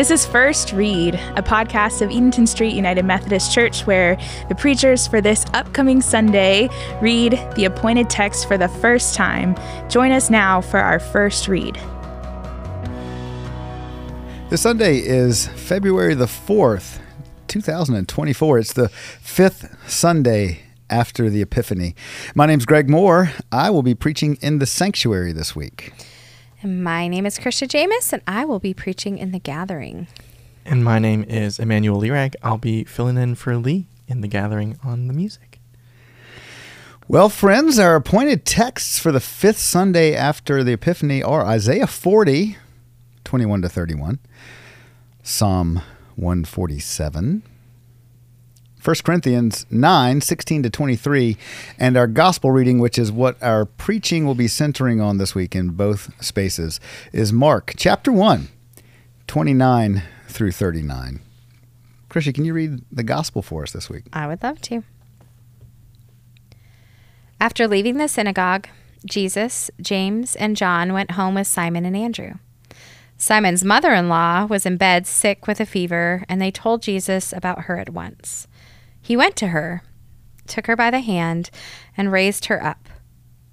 This is First Read, a podcast of Edenton Street United Methodist Church where the preachers for this upcoming Sunday read the appointed text for the first time. Join us now for our first read. This Sunday is February the 4th, 2024. It's the fifth Sunday after the Epiphany. My name's Greg Moore. I will be preaching in the sanctuary this week. And my name is Krysha Jamis, and I will be preaching in the gathering. And my name is Emmanuel Lirag. I'll be filling in for Lee in the gathering on the music. Well, friends, our appointed texts for the fifth Sunday after the Epiphany are Isaiah 40, 21 to 31, Psalm 147, 1 Corinthians 9, 16 to 23, and our gospel reading, which is what our preaching will be centering on this week in both spaces, is Mark chapter 1, 29 through 39. Krysha, can you read the gospel for us this week? I would love to. After leaving the synagogue, Jesus, James, and John went home with Simon and Andrew. Simon's mother in law was in bed sick with a fever, and they told Jesus about her at once. He went to her, took her by the hand, and raised her up.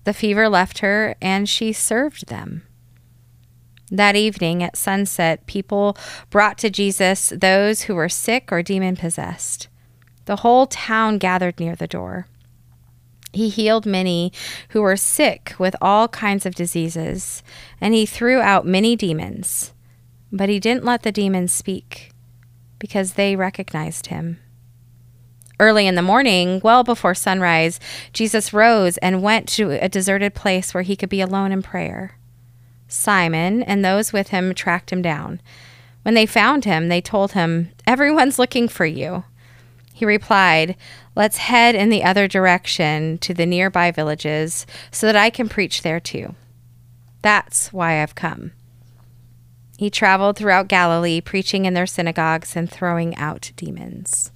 The fever left her, and she served them. That evening at sunset, people brought to Jesus those who were sick or demon possessed. The whole town gathered near the door. He healed many who were sick with all kinds of diseases, and he threw out many demons. But he didn't let the demons speak, because they recognized him. Early in the morning, well before sunrise, Jesus rose and went to a deserted place where he could be alone in prayer. Simon and those with him tracked him down. When they found him, they told him, Everyone's looking for you. He replied, Let's head in the other direction to the nearby villages so that I can preach there too. That's why I've come. He traveled throughout Galilee, preaching in their synagogues and throwing out demons.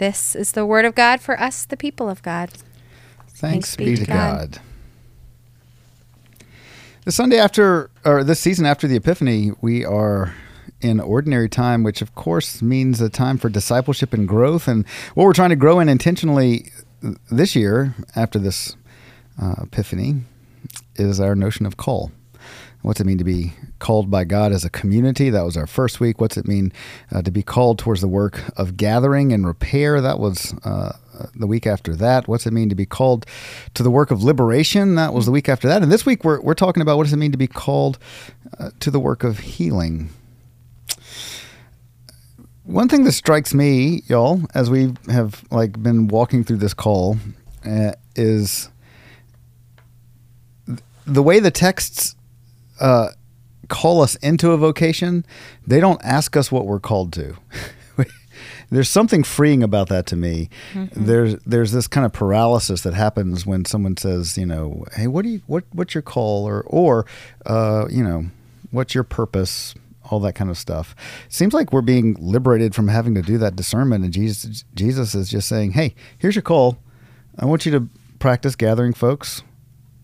This is the word of God for us, the people of God. Thanks, Thanks be, to God. God. The Sunday after, or this season after the Epiphany, we are in ordinary time, which of course means a time for discipleship and growth. And what we're trying to grow in intentionally this year after this uh, Epiphany is our notion of call. What's it mean to be called by God as a community? That was our first week. What's it mean uh, to be called towards the work of gathering and repair? That was uh, the week after that. What's it mean to be called to the work of liberation? That was the week after that. And this week we're, we're talking about what does it mean to be called uh, to the work of healing? One thing that strikes me, y'all, as we have like been walking through this call, uh, is the way the texts uh, call us into a vocation, they don't ask us what we're called to. there's something freeing about that to me. Mm-hmm. There's there's this kind of paralysis that happens when someone says, you know, hey, what do you what what's your call or or uh, you know, what's your purpose? All that kind of stuff. It seems like we're being liberated from having to do that discernment, and Jesus Jesus is just saying, hey, here's your call. I want you to practice gathering folks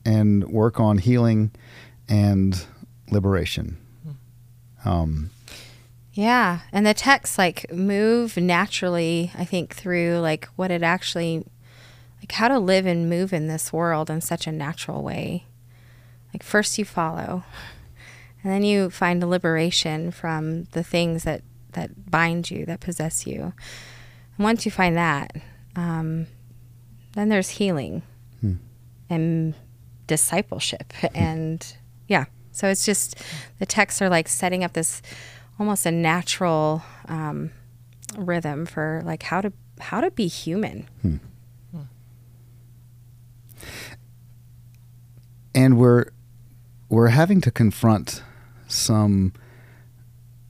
and work on healing and liberation. Um, yeah, and the texts like move naturally. I think through like what it actually, like how to live and move in this world in such a natural way. Like first you follow, and then you find a liberation from the things that that bind you, that possess you. And once you find that, um, then there's healing hmm. and discipleship and yeah. So it's just the texts are like setting up this almost a natural um, rhythm for like how to how to be human. Hmm. And we're we're having to confront some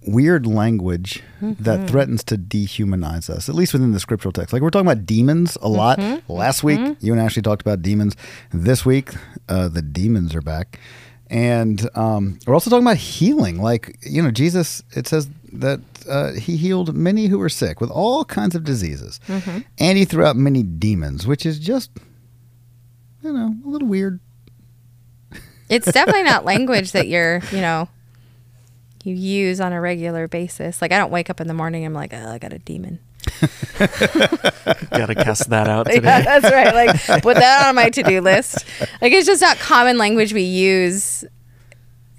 weird language mm-hmm. that threatens to dehumanize us, at least within the scriptural text. Like we're talking about demons a lot. Mm-hmm. Last week, mm-hmm. you and Ashley talked about demons. This week, uh, the demons are back. And um, we're also talking about healing. Like, you know, Jesus, it says that uh, he healed many who were sick with all kinds of diseases. Mm-hmm. And he threw out many demons, which is just, you know, a little weird. It's definitely not language that you're, you know, you use on a regular basis. Like I don't wake up in the morning and I'm like, oh, I got a demon. Gotta cast that out today. Yeah, that's right. Like put that on my to-do list. Like it's just not common language we use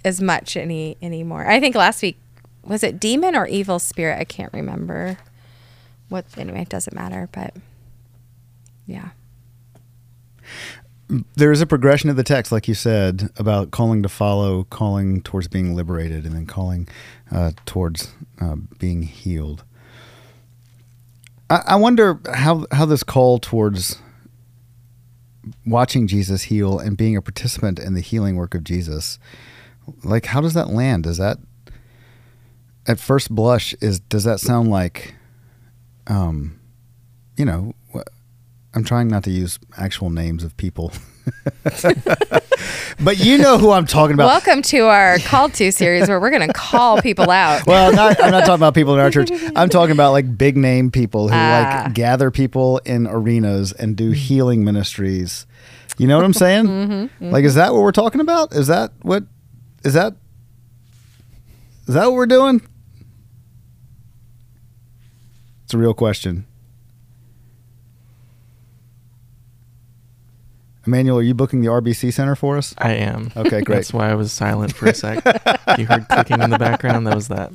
as much any anymore. I think last week was it demon or evil spirit? I can't remember. What anyway, it doesn't matter, but yeah. There is a progression of the text, like you said, about calling to follow, calling towards being liberated, and then calling uh, towards uh, being healed. I, I wonder how how this call towards watching Jesus heal and being a participant in the healing work of Jesus, like how does that land? Does that at first blush is does that sound like, um, you know, I'm trying not to use actual names of people. but you know who I'm talking about. Welcome to our call to series where we're going to call people out. Well, not, I'm not talking about people in our church. I'm talking about like big name people who Ah. like gather people in arenas and do mm-hmm. healing ministries. You know what I'm saying? Mm-hmm, mm-hmm. Like, is that what we're talking about? Is that what? Is that? Is that what we're doing? It's a real question. Emmanuel, are you booking the RBC Center for us? I am. Okay, great. That's why I was silent for a sec. you heard clicking in the background. That was that.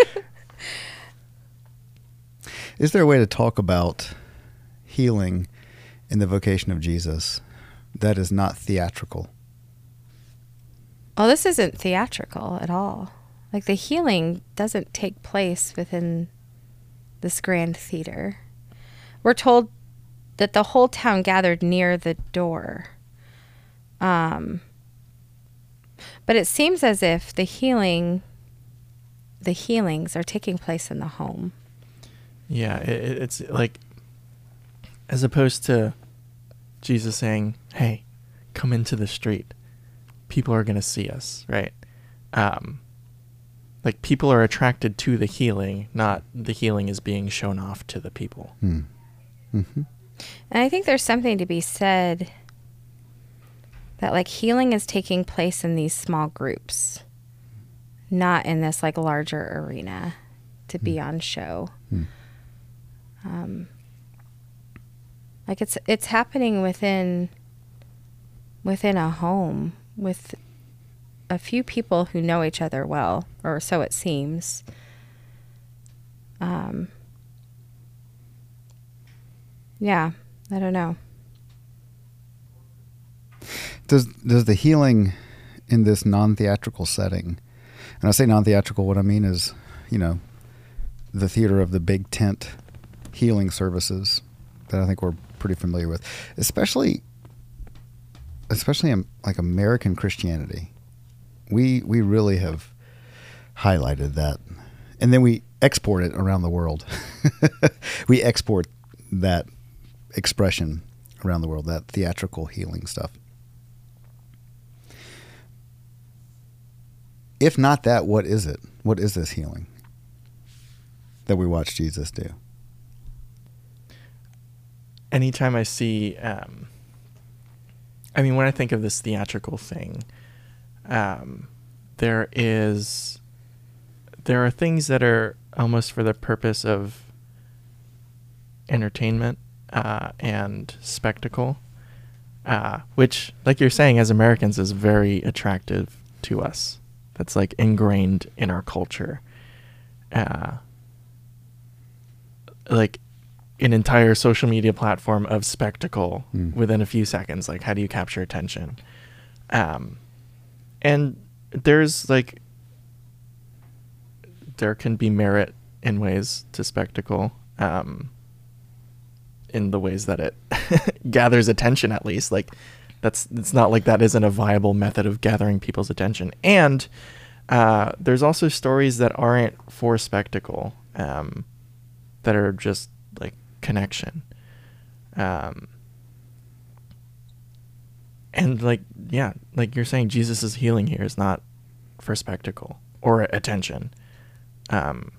Is there a way to talk about healing in the vocation of Jesus that is not theatrical? Well, this isn't theatrical at all. Like the healing doesn't take place within this grand theater. We're told that the whole town gathered near the door. Um, but it seems as if the healing, the healings are taking place in the home. Yeah, it, it- it's like as opposed to Jesus saying, "Hey, come into the street. People are going to see us," right? Um like people are attracted to the healing, not the healing is being shown off to the people. Mm hmm. And I think there's something to be said that like healing is taking place in these small groups, not in this like larger arena to be on show. Hmm. Um, like it's it's happening within within a home with a few people who know each other well, or so it seems. Um, yeah, I don't know. Does does the healing in this non-theatrical setting, and I say non-theatrical, what I mean is, you know, the theater of the big tent healing services that I think we're pretty familiar with, especially especially in like American Christianity. We we really have highlighted that, and then we export it around the world. we export that expression around the world, that theatrical healing stuff. If not that, what is it? What is this healing that we watch Jesus do? anytime I see, um, I mean, when I think of this theatrical thing, um, there is, there are things that are almost for the purpose of entertainment uh, and spectacle, uh, which, like you're saying, as Americans, is very attractive to us. That's like ingrained in our culture. Uh, like an entire social media platform of spectacle Mm. within a few seconds. Like, how do you capture attention? Um, and there's like, there can be merit in ways to spectacle, um, in the ways that it gathers attention, at least. Like, that's it's not like that isn't a viable method of gathering people's attention. And uh, there's also stories that aren't for spectacle, um, that are just like connection. Um, and like yeah, like you're saying, Jesus' healing here is not for spectacle or attention. Um,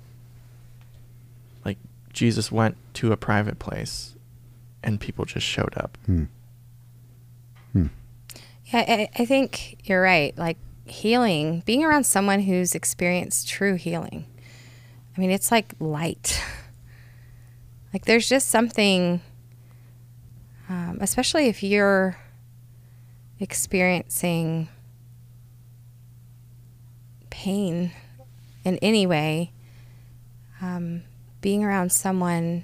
like Jesus went to a private place, and people just showed up. Hmm. Hmm. Yeah, I, I think you're right. Like healing, being around someone who's experienced true healing, I mean, it's like light. Like there's just something, um, especially if you're experiencing pain in any way, um, being around someone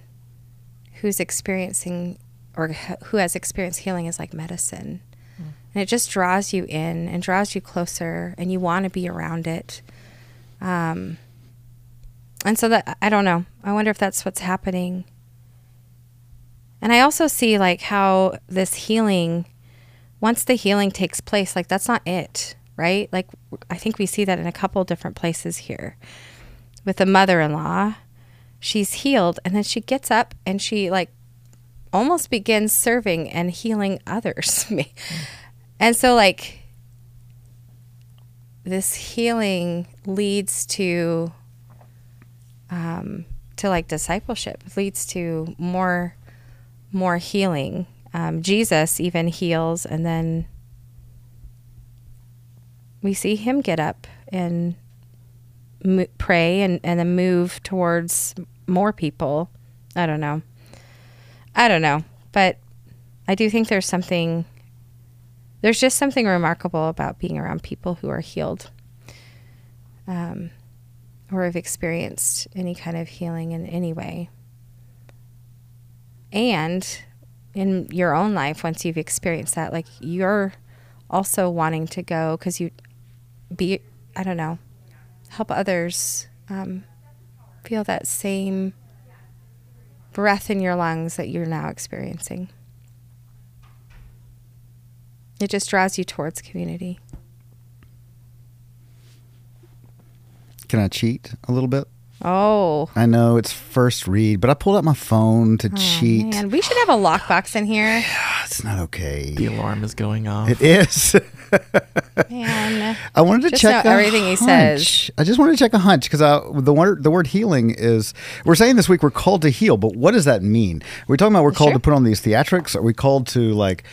who's experiencing or who has experienced healing is like medicine. Mm. And it just draws you in and draws you closer, and you want to be around it. Um, and so that, I don't know. I wonder if that's what's happening. And I also see like how this healing, once the healing takes place, like that's not it, right? Like I think we see that in a couple different places here. With the mother in law, she's healed and then she gets up and she like almost begins serving and healing others. and so like this healing leads to um, to like discipleship leads to more more healing um, jesus even heals and then we see him get up and mo- pray and, and then move towards more people. I don't know. I don't know. But i do think there's something there's just something remarkable about being around people who are healed um, or have experienced any kind of healing in any way. And in your own life, once you've experienced that, like you're also wanting to go because you be, I don't know, help others um, feel that same breath in your lungs that you're now experiencing. It just draws you towards community. Can I cheat a little bit? Oh. I know it's first read, but I pulled out my phone to oh, cheat. Man, we should have a lockbox in here. yeah, it's not okay. The alarm is going off. It is. man. I wanted to just check everything hunch. he says. I just wanted to check a hunch because the word the word healing is we're saying this week we're called to heal, but what does that mean? Are we talking about we're called sure. to put on these theatrics? Are we called to like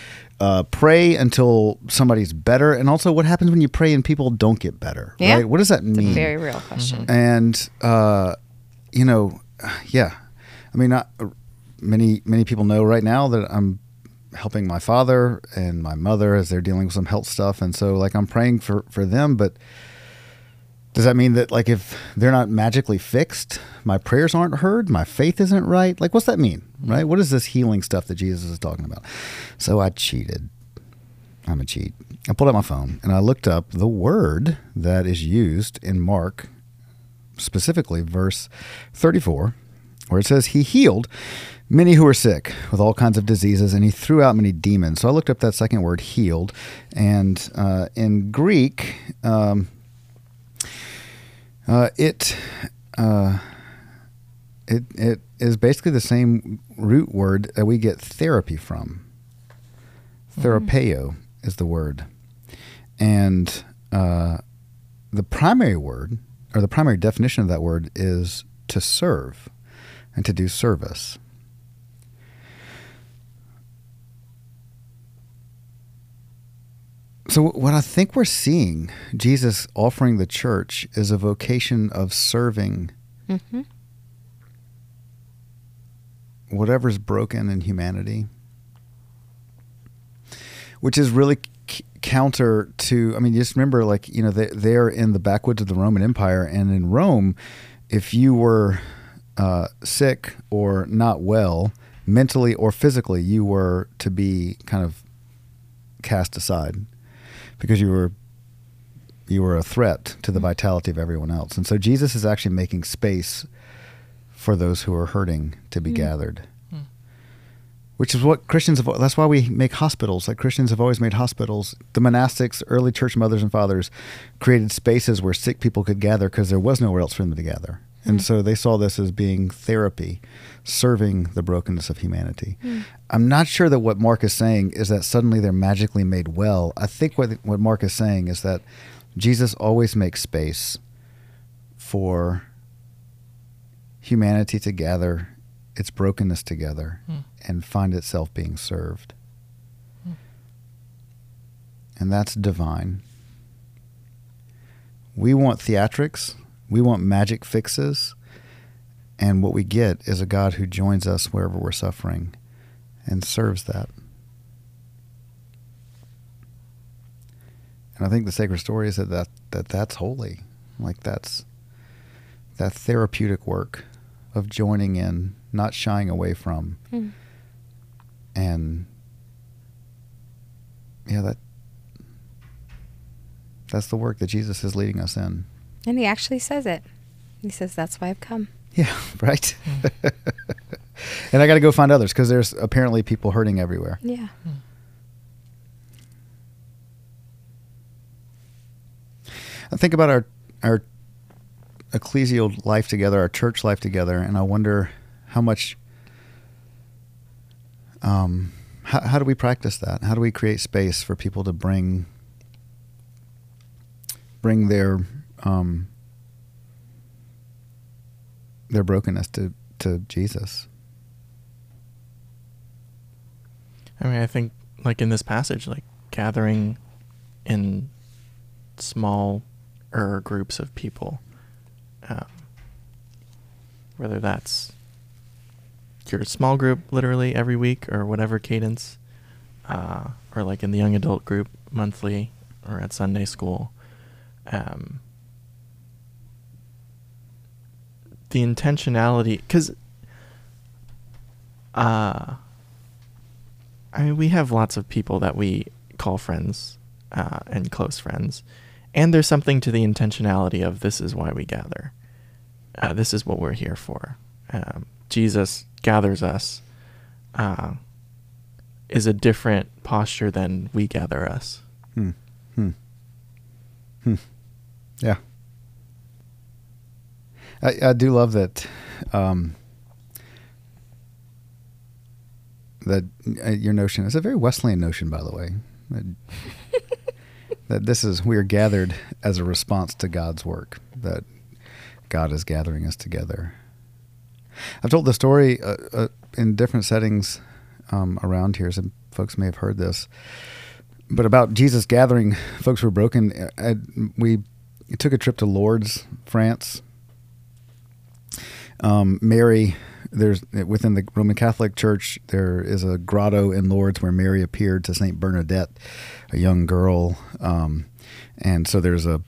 uh, pray until somebody's better, and also what happens when you pray and people don't get better. Yeah. Right? What does that mean? very real question. Mm-hmm. And uh, you know, yeah, I mean, not, many many people know right now that I'm helping my father and my mother as they're dealing with some health stuff, and so like I'm praying for for them, but does that mean that like if they're not magically fixed, my prayers aren't heard, my faith isn't right? Like what's that mean? Right? What is this healing stuff that Jesus is talking about? So I cheated. I'm a cheat. I pulled out my phone and I looked up the word that is used in Mark, specifically verse 34, where it says, He healed many who were sick with all kinds of diseases, and he threw out many demons. So I looked up that second word, healed, and uh, in Greek, um, uh, it uh, it it is basically the same root word that we get therapy from. Therapeo mm. is the word, and uh, the primary word or the primary definition of that word is to serve and to do service. So, what I think we're seeing Jesus offering the church is a vocation of serving mm-hmm. whatever's broken in humanity, which is really c- counter to. I mean, just remember, like you know, they, they're in the backwoods of the Roman Empire, and in Rome, if you were uh, sick or not well, mentally or physically, you were to be kind of cast aside because you were you were a threat to the mm-hmm. vitality of everyone else. And so Jesus is actually making space for those who are hurting to be mm. gathered. Mm. Which is what Christians have that's why we make hospitals. Like Christians have always made hospitals. The monastics, early church mothers and fathers created spaces where sick people could gather because there was nowhere else for them to gather. And so they saw this as being therapy, serving the brokenness of humanity. Mm. I'm not sure that what Mark is saying is that suddenly they're magically made well. I think what what Mark is saying is that Jesus always makes space for humanity to gather its brokenness together mm. and find itself being served. Mm. And that's divine. We want theatrics, we want magic fixes, and what we get is a God who joins us wherever we're suffering and serves that. And I think the sacred story is that, that, that that's holy. Like that's that therapeutic work of joining in, not shying away from. Hmm. And yeah, that that's the work that Jesus is leading us in. And he actually says it. He says, That's why I've come. Yeah, right. and I got to go find others because there's apparently people hurting everywhere. Yeah. I think about our our ecclesial life together, our church life together, and I wonder how much. Um, how, how do we practice that? How do we create space for people to bring bring their um, their brokenness to to Jesus? I mean, I think like in this passage, like gathering in small er groups of people, um, whether that's your small group literally every week or whatever cadence, uh, or like in the young adult group monthly or at Sunday school. Um, the intentionality, because uh, I mean, we have lots of people that we call friends uh, and close friends, and there's something to the intentionality of this is why we gather. Uh, this is what we're here for. Um, Jesus gathers us. Uh, is a different posture than we gather us. Hmm. Hmm. Hmm. Yeah. I, I do love that. Um, that uh, your notion is a very Wesleyan notion, by the way. That, that this is we are gathered as a response to God's work. That God is gathering us together. I've told the story uh, uh, in different settings um, around here. Some folks may have heard this, but about Jesus gathering folks who were broken. I, uh, we took a trip to Lourdes, France. Um, Mary, there's within the Roman Catholic Church, there is a grotto in Lourdes where Mary appeared to Saint Bernadette, a young girl, um, and so there's a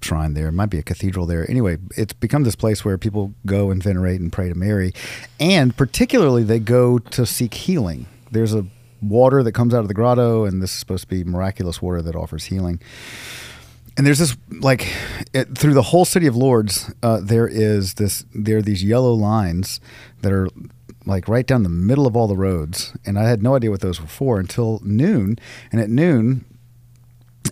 shrine there. It might be a cathedral there. Anyway, it's become this place where people go and venerate and pray to Mary, and particularly they go to seek healing. There's a water that comes out of the grotto, and this is supposed to be miraculous water that offers healing and there's this like it, through the whole city of Lourdes, uh, there is this there are these yellow lines that are like right down the middle of all the roads, and I had no idea what those were for until noon. And at noon,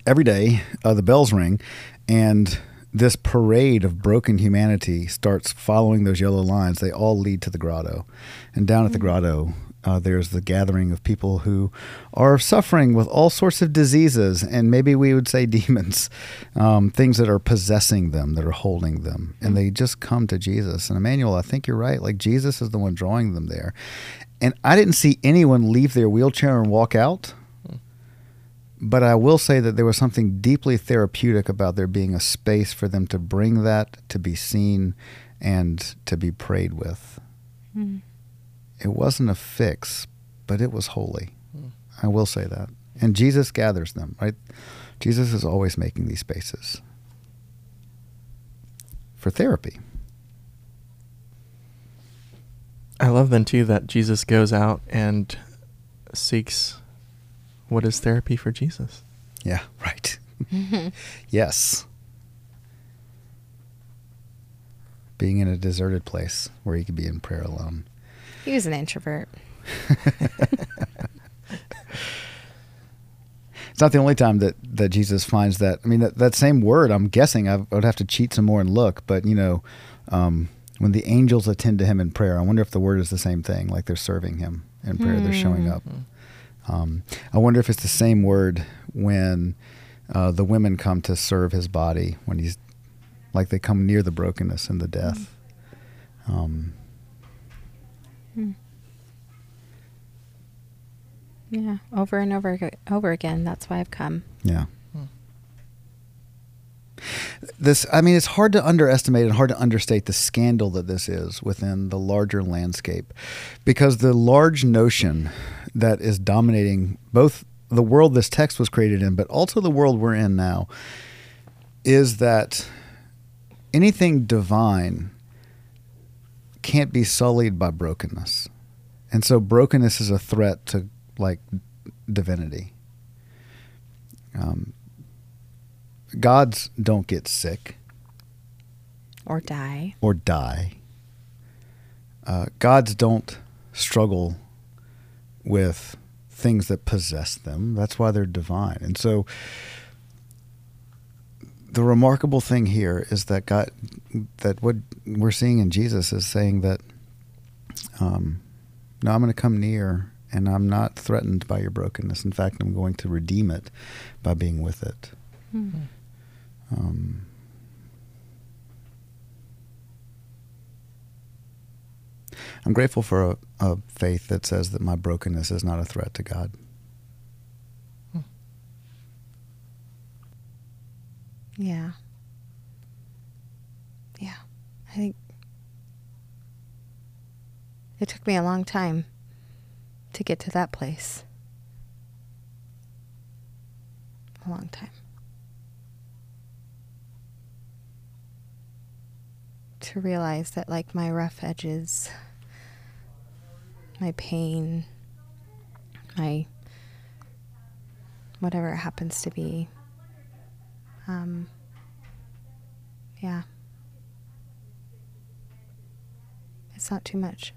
every day, uh, the bells ring, and this parade of broken humanity starts following those yellow lines. They all lead to the grotto, and down at the mm-hmm. grotto, uh, there's the gathering of people who are suffering with all sorts of diseases, and maybe we would say demons, um, things that are possessing them, that are holding them. And they just come to Jesus. And Emmanuel, I think you're right. Like Jesus is the one drawing them there. And I didn't see anyone leave their wheelchair and walk out. But I will say that there was something deeply therapeutic about there being a space for them to bring that, to be seen, and to be prayed with. Mm it wasn't a fix, but it was holy. Mm. I will say that. And Jesus gathers them, right? Jesus is always making these spaces for therapy. I love then too that Jesus goes out and seeks what is therapy for Jesus. Yeah, right. yes. Being in a deserted place where he could be in prayer alone. He was an introvert. it's not the only time that, that Jesus finds that. I mean, that, that same word, I'm guessing I would have to cheat some more and look, but you know, um, when the angels attend to him in prayer, I wonder if the word is the same thing, like they're serving him in prayer, they're showing up. Hmm. Um, I wonder if it's the same word when uh, the women come to serve his body, when he's like they come near the brokenness and the death. Um, Hmm. Yeah, over and over over again. That's why I've come. Yeah. Hmm. this I mean it's hard to underestimate and hard to understate the scandal that this is within the larger landscape because the large notion that is dominating both the world this text was created in but also the world we're in now is that anything divine can't be sullied by brokenness. And so brokenness is a threat to like divinity. Um, gods don't get sick Or die. or die. Uh, gods don't struggle with things that possess them. That's why they're divine. And so the remarkable thing here is that God, that what we're seeing in Jesus is saying that, um, no, I'm going to come near and I'm not threatened by your brokenness. In fact, I'm going to redeem it by being with it. Hmm. Hmm. Um, I'm grateful for a, a faith that says that my brokenness is not a threat to God. Hmm. Yeah. Yeah. I think it took me a long time to get to that place. A long time. To realize that, like, my rough edges, my pain, my whatever it happens to be, um, yeah. It's not too much.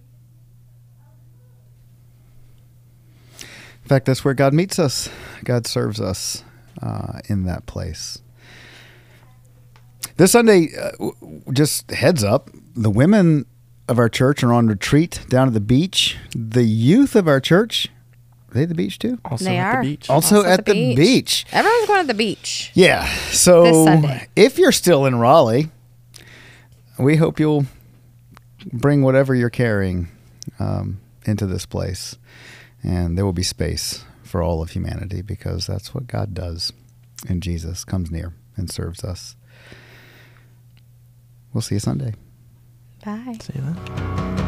In fact, that's where God meets us. God serves us uh, in that place. This Sunday, uh, w- w- just heads up, the women of our church are on retreat down at the beach. The youth of our church, are they at the beach too? Also They at are. the beach. Also at the beach. Everyone's going to the beach. Yeah. This So Sunday. if you're still in Raleigh, we hope you'll bring whatever you're carrying um, into this place, and there will be space for all of humanity because that's what God does. And Jesus comes near and serves us. We'll see you Sunday. Bye. See that?